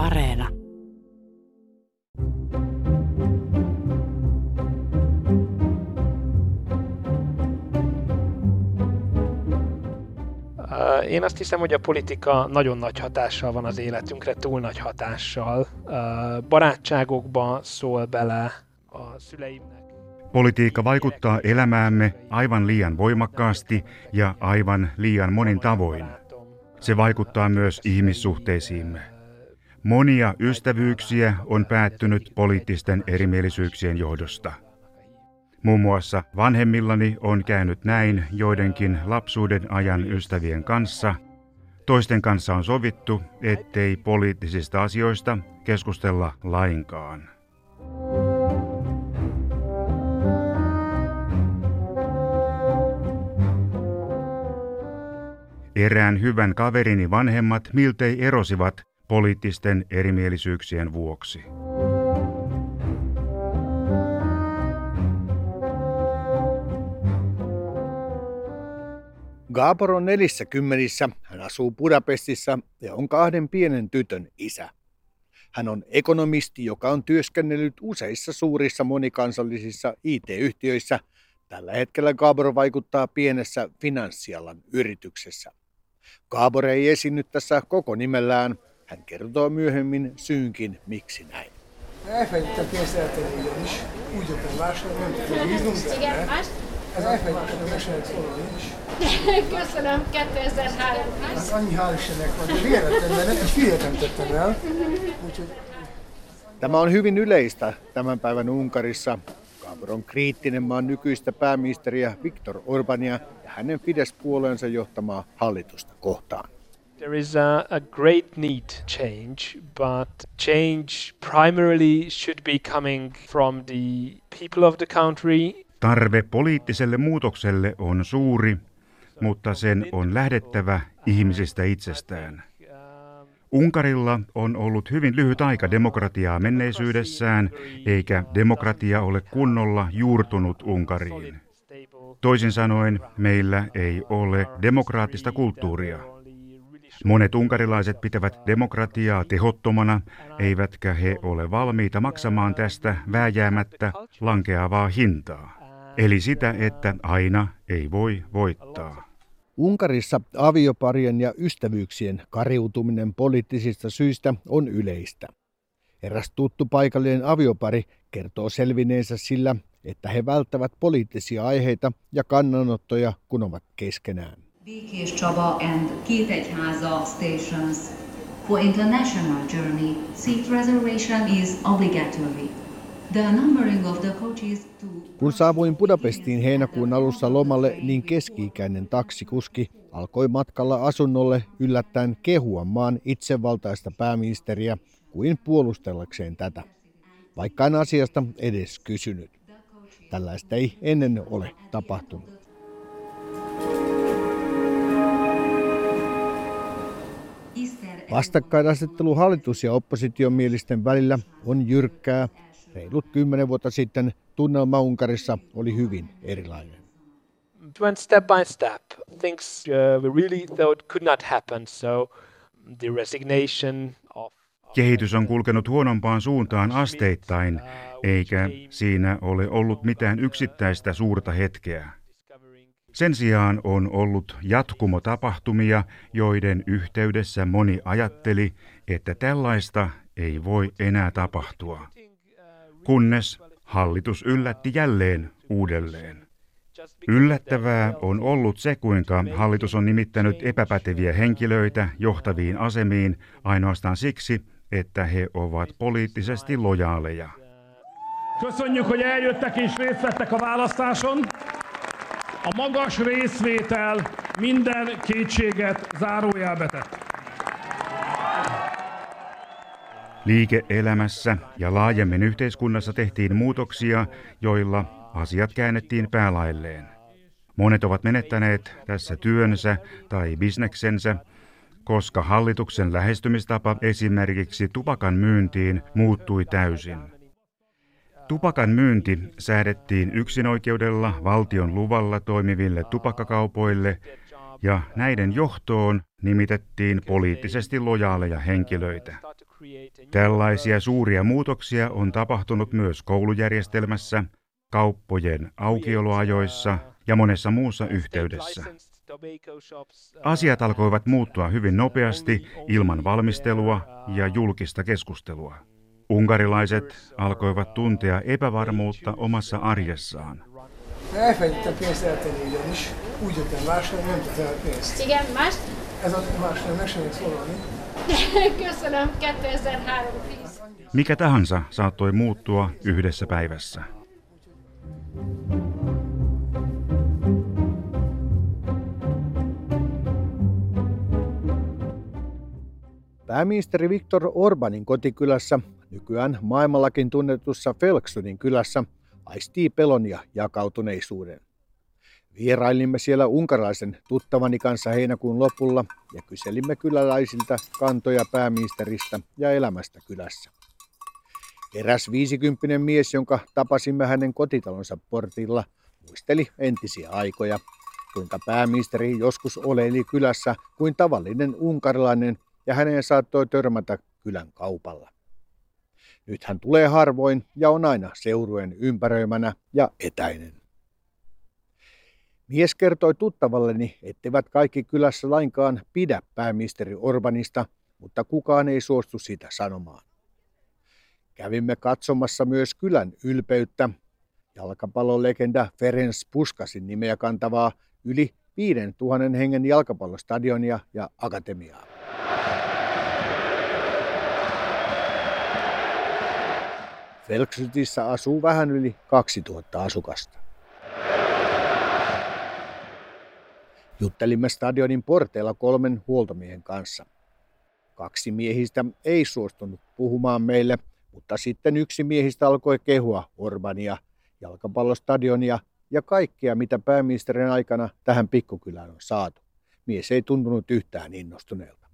Areena. Én azt hiszem, hogy a politika nagyon nagy hatással van az életünkre, túl nagy hatással. Barátságokba szól bele a szüleimnek. Politiikka vaikuttaa elämäämme aivan liian voimakkaasti ja aivan liian monin tavoin. Se vaikuttaa myös ihmissuhteisiimme. Monia ystävyyksiä on päättynyt poliittisten erimielisyyksien johdosta. Muun muassa vanhemmillani on käynyt näin joidenkin lapsuuden ajan ystävien kanssa. Toisten kanssa on sovittu, ettei poliittisista asioista keskustella lainkaan. Erään hyvän kaverini vanhemmat miltei erosivat poliittisten erimielisyyksien vuoksi. Gabor on nelissä kymmenissä, hän asuu Budapestissa ja on kahden pienen tytön isä. Hän on ekonomisti, joka on työskennellyt useissa suurissa monikansallisissa IT-yhtiöissä. Tällä hetkellä Gabor vaikuttaa pienessä finanssialan yrityksessä. Gabor ei esiinny tässä koko nimellään. Hän kertoo myöhemmin syynkin, miksi näin. Úgy a vásárolni, nem tudom Ez a is. Köszönöm, 2003. Hát annyi hál' Istennek van, de véletlenben nem, egy figyelmet nem tettem el. Úgyhogy... Tämä on hyvin yleistä tämän päivän Unkarissa. Gabor on kriittinen maan nykyistä pääministeriä Viktor Orbania ja hänen Fidesz-puolueensa johtamaa hallitusta kohtaan. There is a, a great need change, but change primarily should be coming from the people of the country Tarve poliittiselle muutokselle on suuri, mutta sen on lähdettävä ihmisistä itsestään. Unkarilla on ollut hyvin lyhyt aika demokratiaa menneisyydessään, eikä demokratia ole kunnolla juurtunut Unkariin. Toisin sanoen, meillä ei ole demokraattista kulttuuria. Monet unkarilaiset pitävät demokratiaa tehottomana, eivätkä he ole valmiita maksamaan tästä vääjäämättä lankeavaa hintaa. Eli sitä, että aina ei voi voittaa. Unkarissa avioparien ja ystävyyksien kariutuminen poliittisista syistä on yleistä. Eräs tuttu paikallinen aviopari kertoo selvineensä sillä, että he välttävät poliittisia aiheita ja kannanottoja, kun ovat keskenään. Békés Csaba and Kétegyháza stations. For international journey, seat reservation is obligatory. Kun saavuin Budapestiin heinäkuun alussa lomalle, niin keski-ikäinen taksikuski alkoi matkalla asunnolle yllättäen kehua maan itsevaltaista pääministeriä kuin puolustellakseen tätä, vaikka en asiasta edes kysynyt. Tällaista ei ennen ole tapahtunut. Vastakkainasettelu hallitus- ja oppositiomielisten välillä on jyrkkää reilut kymmenen vuotta sitten tunnelma Unkarissa oli hyvin erilainen. Went step by step. Things uh, we really thought could not happen, so the resignation of Kehitys on kulkenut huonompaan suuntaan asteittain, eikä siinä ole ollut mitään yksittäistä suurta hetkeä. Sen sijaan on ollut jatkumo tapahtumia, joiden yhteydessä moni ajatteli, että tällaista ei voi enää tapahtua kunnes hallitus yllätti jälleen uudelleen. Yllättävää on ollut se, kuinka hallitus on nimittänyt epäpäteviä henkilöitä johtaviin asemiin ainoastaan siksi, että he ovat poliittisesti lojaaleja. Köszönjük, hogy eljöttek és részt vettek a választáson. A magas részvétel minden kétséget zárójelbe tett. Liike-elämässä ja laajemmin yhteiskunnassa tehtiin muutoksia, joilla asiat käännettiin päälailleen. Monet ovat menettäneet tässä työnsä tai bisneksensä, koska hallituksen lähestymistapa esimerkiksi tupakan myyntiin muuttui täysin. Tupakan myynti säädettiin yksinoikeudella valtion luvalla toimiville tupakkakaupoille ja näiden johtoon nimitettiin poliittisesti lojaaleja henkilöitä. Tällaisia suuria muutoksia on tapahtunut myös koulujärjestelmässä, kauppojen aukioloajoissa ja monessa muussa yhteydessä. Asiat alkoivat muuttua hyvin nopeasti ilman valmistelua ja julkista keskustelua. Unkarilaiset alkoivat tuntea epävarmuutta omassa arjessaan. Elfelejtettem pénzt eltenni ugyanis. Úgy jöttem vásárolni, nem tett el pénzt. Igen, más? Ez a más nem, meg sem szólalni. Köszönöm, 2003-10. Mikä tahansa saattoi muuttua yhdessä päivässä. Pääministeri Viktor Orbanin kotikylässä, nykyään maailmallakin tunnetussa Felksunin kylässä, aistii pelon ja jakautuneisuuden. Vierailimme siellä unkaraisen tuttavani kanssa heinäkuun lopulla ja kyselimme kyläläisiltä kantoja pääministeristä ja elämästä kylässä. Eräs viisikymppinen mies, jonka tapasimme hänen kotitalonsa portilla, muisteli entisiä aikoja, kuinka pääministeri joskus oleili kylässä kuin tavallinen unkarilainen ja häneen saattoi törmätä kylän kaupalla. Nyt hän tulee harvoin ja on aina seuruen ympäröimänä ja etäinen. Mies kertoi tuttavalleni, etteivät kaikki kylässä lainkaan pidä pääministeri Orbanista, mutta kukaan ei suostu sitä sanomaan. Kävimme katsomassa myös kylän ylpeyttä, jalkapallolegenda Ferenc Puskasin nimeä kantavaa yli 5000 hengen jalkapallostadionia ja akatemiaa. Felksytissä asuu vähän yli 2000 asukasta. Juttelimme stadionin porteilla kolmen huoltomiehen kanssa. Kaksi miehistä ei suostunut puhumaan meille, mutta sitten yksi miehistä alkoi kehua Orbania, jalkapallostadionia ja kaikkea, mitä pääministerin aikana tähän pikkukylään on saatu. Mies ei tuntunut yhtään innostuneelta.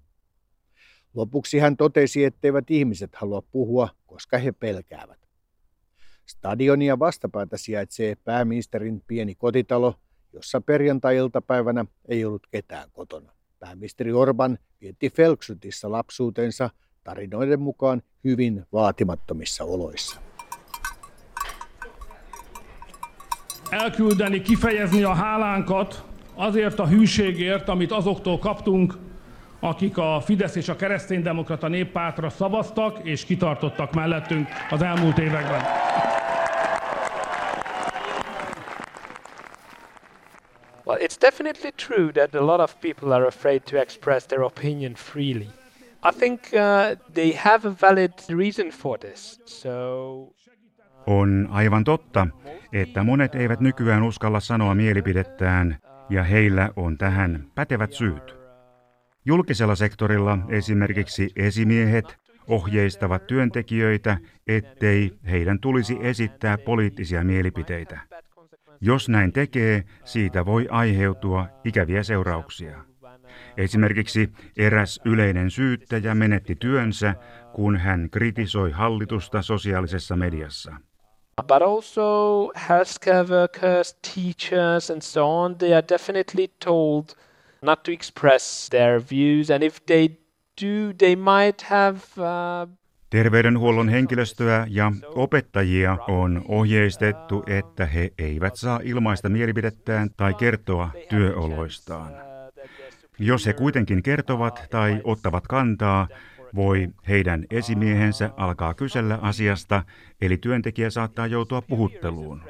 Lopuksi hän totesi, etteivät ihmiset halua puhua, koska he pelkäävät. Stadionia vastapäätä sijaitsee pääministerin pieni kotitalo, jossa perjantai-iltapäivänä ei ollut ketään kotona. Pääministeri Orban vietti Felksutissa lapsuutensa tarinoiden mukaan hyvin vaatimattomissa oloissa. Elküldeni kifejezni a hálánkat azért a hűségért, amit azoktól kaptunk, akik a Fidesz és a kereszténydemokrata néppártra szavaztak és kitartottak mellettünk az elmúlt években. It's definitely true that a lot of people are afraid to express their opinion freely. I think uh, they have a valid reason for this. So On aivan totta, että monet eivät nykyään uskalla sanoa mielipidettään, ja heillä on tähän pätevät syyt. Julkisella sektorilla esimerkiksi esimiehet ohjeistavat työntekijöitä, ettei heidän tulisi esittää poliittisia mielipiteitä. Jos näin tekee, siitä voi aiheutua ikäviä seurauksia. Esimerkiksi eräs yleinen syyttäjä menetti työnsä, kun hän kritisoi hallitusta sosiaalisessa mediassa. but also healthcare workers, teachers, and so on, they are definitely told not to express their views, and if they do, they might have. Uh, Terveydenhuollon henkilöstöä ja opettajia on ohjeistettu, että he eivät saa ilmaista mielipidettään tai kertoa työoloistaan. Jos he kuitenkin kertovat tai ottavat kantaa, voi heidän esimiehensä alkaa kysellä asiasta, eli työntekijä saattaa joutua puhutteluun.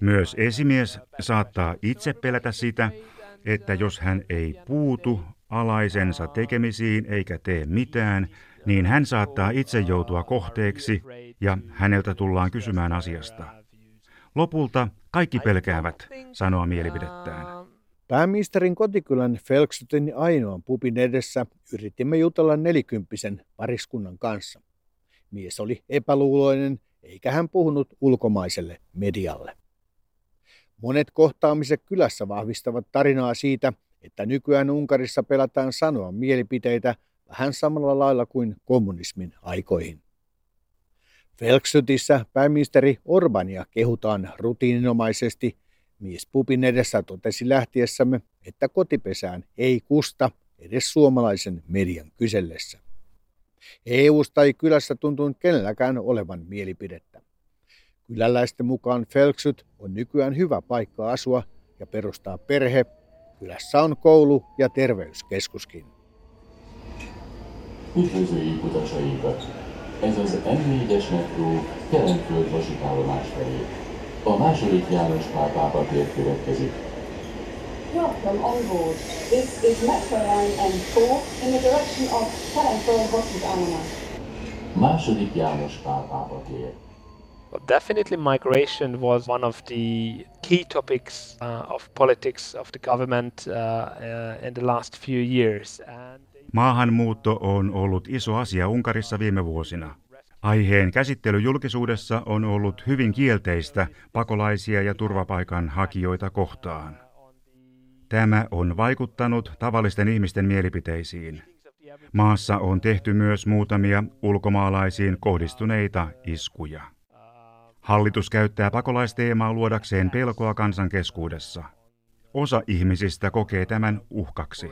Myös esimies saattaa itse pelätä sitä, että jos hän ei puutu alaisensa tekemisiin eikä tee mitään, niin hän saattaa itse joutua kohteeksi ja häneltä tullaan kysymään asiasta. Lopulta kaikki pelkäävät sanoa mielipidettään. Pääministerin kotikylän Felksutin ainoan pupin edessä yritimme jutella nelikymppisen pariskunnan kanssa. Mies oli epäluuloinen, eikä hän puhunut ulkomaiselle medialle. Monet kohtaamiset kylässä vahvistavat tarinaa siitä, että nykyään Unkarissa pelataan sanoa mielipiteitä vähän samalla lailla kuin kommunismin aikoihin. Felksutissa pääministeri Orbania kehutaan rutiininomaisesti. Mies pupin edessä totesi lähtiessämme, että kotipesään ei kusta edes suomalaisen median kysellessä. EUsta ei kylässä tuntunut kenelläkään olevan mielipidettä. Kyläläisten mukaan Felksyt on nykyään hyvä paikka asua ja perustaa perhe. Kylässä on koulu ja terveyskeskuskin. Üdvözöljük utasainkat! Ez az M4-es metró Kelenföld vasútállomás felé. A második János Pál pápa tér következik. Welcome on board. This is Metro Line M4 in the direction of Kelenföld vasútállomás. Második János Pál pápa tér. Well, definitely, migration was one of the key topics uh, of politics of the government uh, uh, in the last few years. And Maahanmuutto on ollut iso asia Unkarissa viime vuosina. Aiheen käsittely julkisuudessa on ollut hyvin kielteistä pakolaisia ja turvapaikan hakijoita kohtaan. Tämä on vaikuttanut tavallisten ihmisten mielipiteisiin. Maassa on tehty myös muutamia ulkomaalaisiin kohdistuneita iskuja. Hallitus käyttää pakolaisteemaa luodakseen pelkoa kansan keskuudessa. Osa ihmisistä kokee tämän uhkaksi.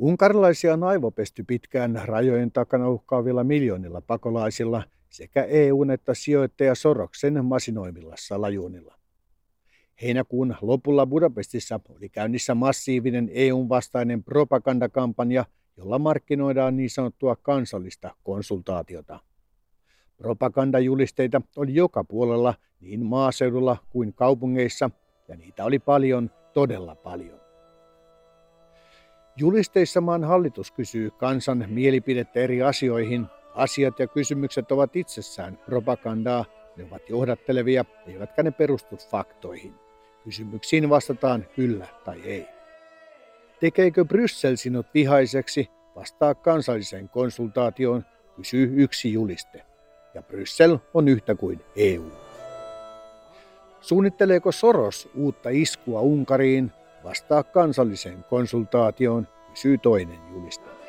Unkarilaisia on aivopesty pitkään rajojen takana uhkaavilla miljoonilla pakolaisilla sekä EUn että sijoittaja Soroksen masinoimilla salajuonilla. Heinäkuun lopulla Budapestissa oli käynnissä massiivinen EUn vastainen propagandakampanja, jolla markkinoidaan niin sanottua kansallista konsultaatiota. Propagandajulisteita oli joka puolella niin maaseudulla kuin kaupungeissa, ja niitä oli paljon, todella paljon. Julisteissa maan hallitus kysyy kansan mielipidettä eri asioihin. Asiat ja kysymykset ovat itsessään propagandaa, ne ovat johdattelevia, eivätkä ne perustu faktoihin. Kysymyksiin vastataan kyllä tai ei. Tekeekö Bryssel sinut vihaiseksi? Vastaa kansalliseen konsultaatioon, kysyy yksi juliste. Ja Bryssel on yhtä kuin EU. Suunnitteleeko Soros uutta iskua Unkariin? Vastaa kansalliseen konsultaatioon, kysyy toinen juliste.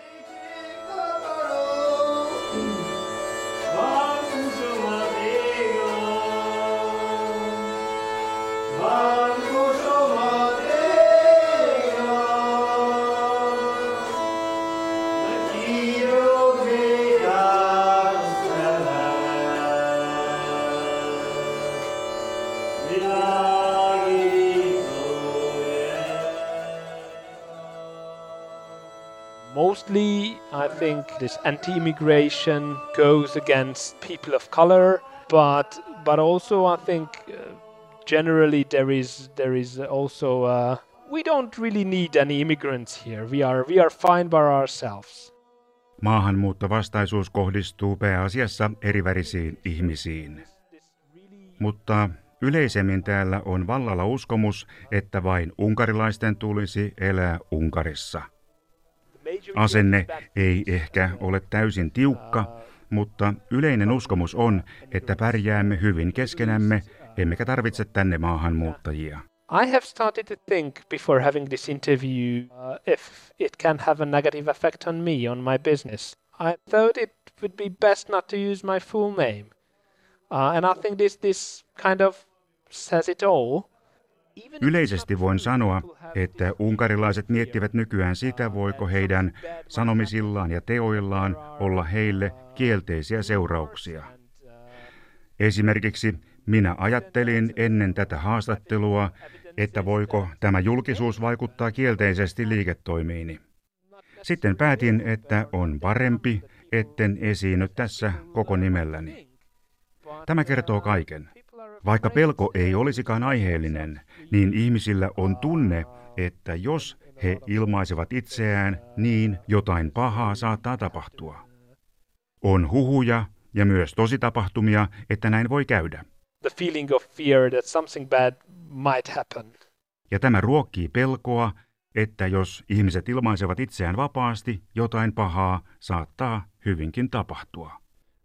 Mostly, I think this anti-immigration goes against people of color, but but also I think uh, generally there is there is also uh, we don't really need any immigrants here. We are we are fine by ourselves. Maahanmuuttovastaisuus kohdistuu pääasiassa erivärisiin ihmisiin. Mutta yleisemmin täällä on vallalla uskomus, että vain unkarilaisten tulisi elää Unkarissa. Asenne ei ehkä ole täysin tiukka, mutta yleinen uskomus on, että pärjäämme hyvin keskenämme, emmekä tarvitse tänne maahanmuuttajia. I have started to think before having this interview uh, if it can have a negative effect on me, on my business. I thought it would be best not to use my full name. Uh, and I think this, this kind of says it all. Yleisesti voin sanoa, että unkarilaiset miettivät nykyään sitä, voiko heidän sanomisillaan ja teoillaan olla heille kielteisiä seurauksia. Esimerkiksi minä ajattelin ennen tätä haastattelua, että voiko tämä julkisuus vaikuttaa kielteisesti liiketoimiini. Sitten päätin, että on parempi, etten esiinny tässä koko nimelläni. Tämä kertoo kaiken. Vaikka pelko ei olisikaan aiheellinen, niin ihmisillä on tunne, että jos he ilmaisevat itseään, niin jotain pahaa saattaa tapahtua. On huhuja ja myös tositapahtumia, että näin voi käydä. Ja tämä ruokkii pelkoa, että jos ihmiset ilmaisevat itseään vapaasti, jotain pahaa saattaa hyvinkin tapahtua.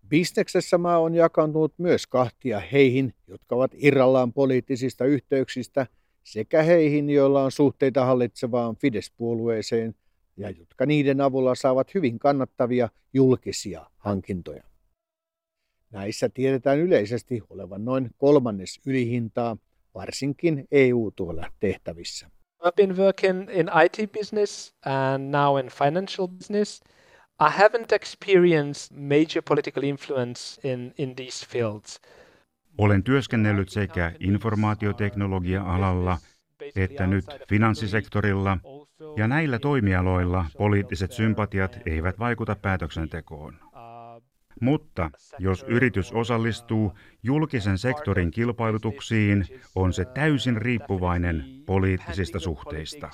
Bisneksessä maa on jakantunut myös kahtia heihin, jotka ovat irrallaan poliittisista yhteyksistä, sekä heihin, joilla on suhteita hallitsevaan Fidesz-puolueeseen ja jotka niiden avulla saavat hyvin kannattavia julkisia hankintoja. Näissä tiedetään yleisesti olevan noin kolmannes ylihintaa, varsinkin EU-tuolla tehtävissä. I've been working in IT business and now in financial business. I haven't experienced major political influence in, in these fields. Olen työskennellyt sekä informaatioteknologia-alalla että nyt finanssisektorilla, ja näillä toimialoilla poliittiset sympatiat eivät vaikuta päätöksentekoon. Mutta jos yritys osallistuu julkisen sektorin kilpailutuksiin, on se täysin riippuvainen poliittisista suhteista.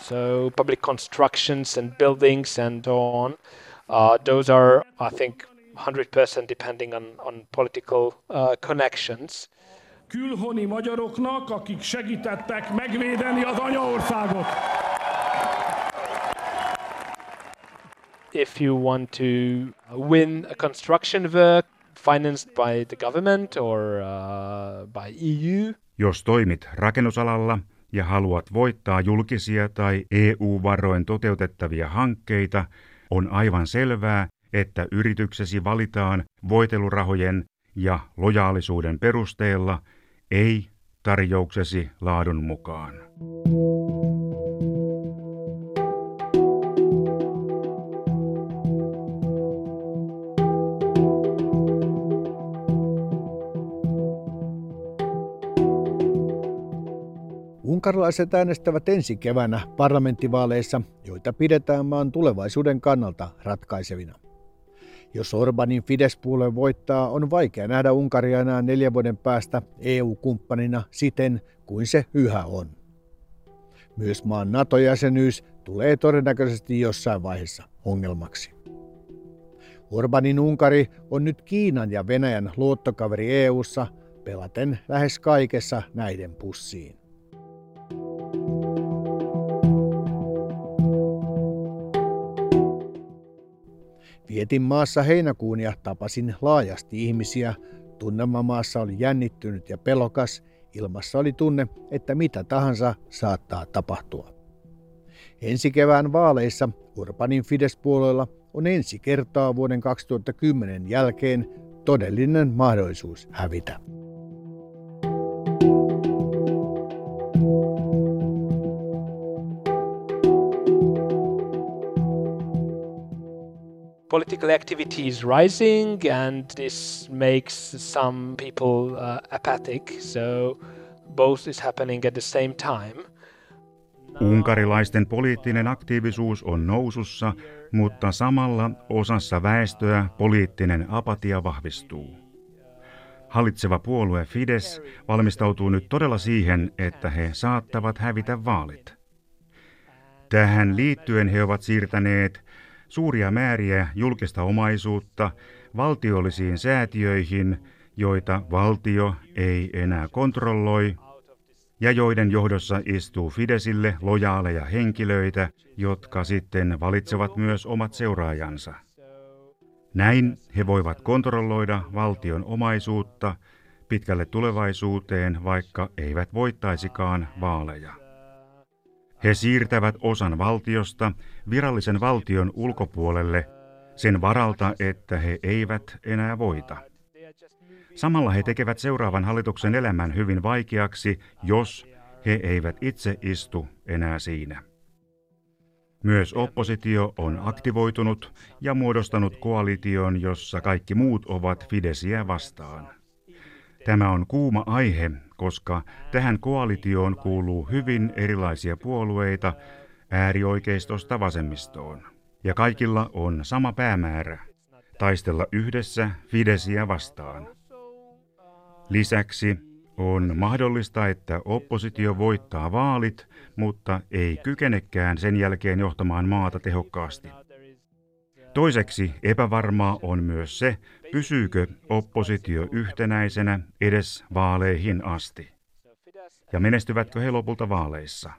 So public constructions and buildings and on, uh, those are, I think, 100% depending on, on political uh, connections külhoni magyaroknak, akik segítettek megvédeni az anyaországot. If you want to win a construction work financed by the government or uh, by EU, jos toimit rakennusalalla ja haluat voittaa julkisia tai EU-varoin toteutettavia hankkeita, on aivan selvää, että yrityksesi valitaan voitelurahojen ja lojaalisuuden perusteella – ei tarjouksesi laadun mukaan. Unkarilaiset äänestävät ensi keväänä parlamenttivaaleissa, joita pidetään maan tulevaisuuden kannalta ratkaisevina. Jos Orbanin Fidesz-puolue voittaa, on vaikea nähdä Unkaria enää neljän vuoden päästä EU-kumppanina siten kuin se yhä on. Myös maan NATO-jäsenyys tulee todennäköisesti jossain vaiheessa ongelmaksi. Orbanin Unkari on nyt Kiinan ja Venäjän luottokaveri EU:ssa pelaten lähes kaikessa näiden pussiin. Vietin maassa heinäkuun ja tapasin laajasti ihmisiä. Tunnelma maassa oli jännittynyt ja pelokas. Ilmassa oli tunne, että mitä tahansa saattaa tapahtua. Ensi kevään vaaleissa Urbanin Fidesz-puolueella on ensi kertaa vuoden 2010 jälkeen todellinen mahdollisuus hävitä. Political activity is rising, and this makes some people uh, apathic. So both is happening at the same time. Unkarilaisten poliittinen aktiivisuus on nousussa, mutta samalla osassa väestöä poliittinen apatia vahvistuu. Hallitseva puolue Fides valmistautuu nyt todella siihen, että he saattavat hävitä vaalit. Tähän liittyen he ovat siirtäneet suuria määriä julkista omaisuutta valtiollisiin säätiöihin, joita valtio ei enää kontrolloi, ja joiden johdossa istuu Fidesille lojaaleja henkilöitä, jotka sitten valitsevat myös omat seuraajansa. Näin he voivat kontrolloida valtion omaisuutta pitkälle tulevaisuuteen, vaikka eivät voittaisikaan vaaleja. He siirtävät osan valtiosta virallisen valtion ulkopuolelle sen varalta, että he eivät enää voita. Samalla he tekevät seuraavan hallituksen elämän hyvin vaikeaksi, jos he eivät itse istu enää siinä. Myös oppositio on aktivoitunut ja muodostanut koalition, jossa kaikki muut ovat Fidesiä vastaan. Tämä on kuuma aihe, koska tähän koalitioon kuuluu hyvin erilaisia puolueita äärioikeistosta vasemmistoon. Ja kaikilla on sama päämäärä, taistella yhdessä Fidesiä vastaan. Lisäksi on mahdollista, että oppositio voittaa vaalit, mutta ei kykenekään sen jälkeen johtamaan maata tehokkaasti. Toiseksi epävarmaa on myös se, pysyykö oppositio yhtenäisenä edes vaaleihin asti. Ja menestyvätkö he lopulta vaaleissa?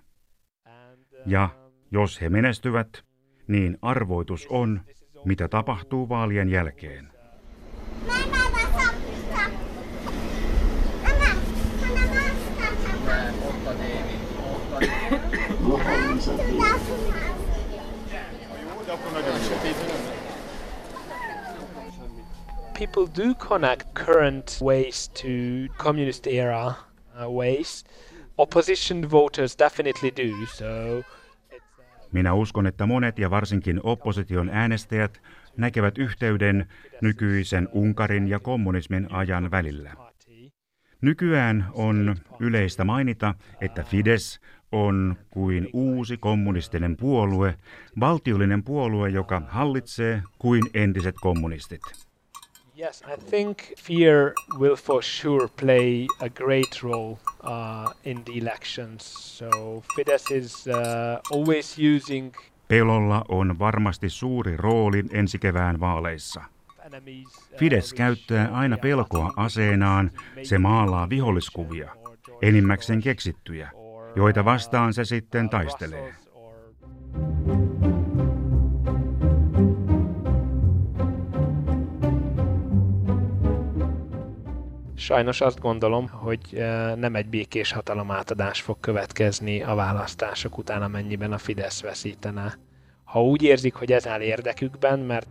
Ja jos he menestyvät, niin arvoitus on, mitä tapahtuu vaalien jälkeen. People do connect current ways to communist era uh, ways. Opposition voters definitely do. So minä uskon, että monet ja varsinkin opposition äänestäjät näkevät yhteyden nykyisen Unkarin ja kommunismin ajan välillä. Nykyään on yleistä mainita, että Fides on kuin uusi kommunistinen puolue, valtiollinen puolue, joka hallitsee kuin entiset kommunistit. Yes, I think fear will for sure play a great role uh, in the elections. So Fidesz is uh, always using Pelolla on varmasti suuri rooli ensi kevään vaaleissa. Fides käyttää aina pelkoa aseenaan, se maalaa viholliskuvia, enimmäkseen keksittyjä, joita vastaan se sitten taistelee. Sajnos azt gondolom, hogy nem egy békés hatalomátadás fog következni a választások után, amennyiben a Fidesz veszítene. Ha úgy érzik, hogy ez áll érdekükben, mert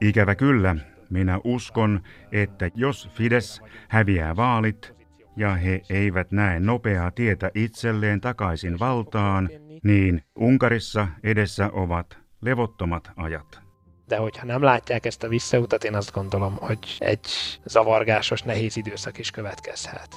Ikävä kyllä, minä uskon, että jos Fides häviää vaalit ja he eivät näe nopeaa tietä itselleen takaisin valtaan, niin Unkarissa edessä ovat levottomat ajat. De hogyha nem látják ezt a visszautat, én azt gondolom, hogy egy zavargásos, nehéz időszak is következhet.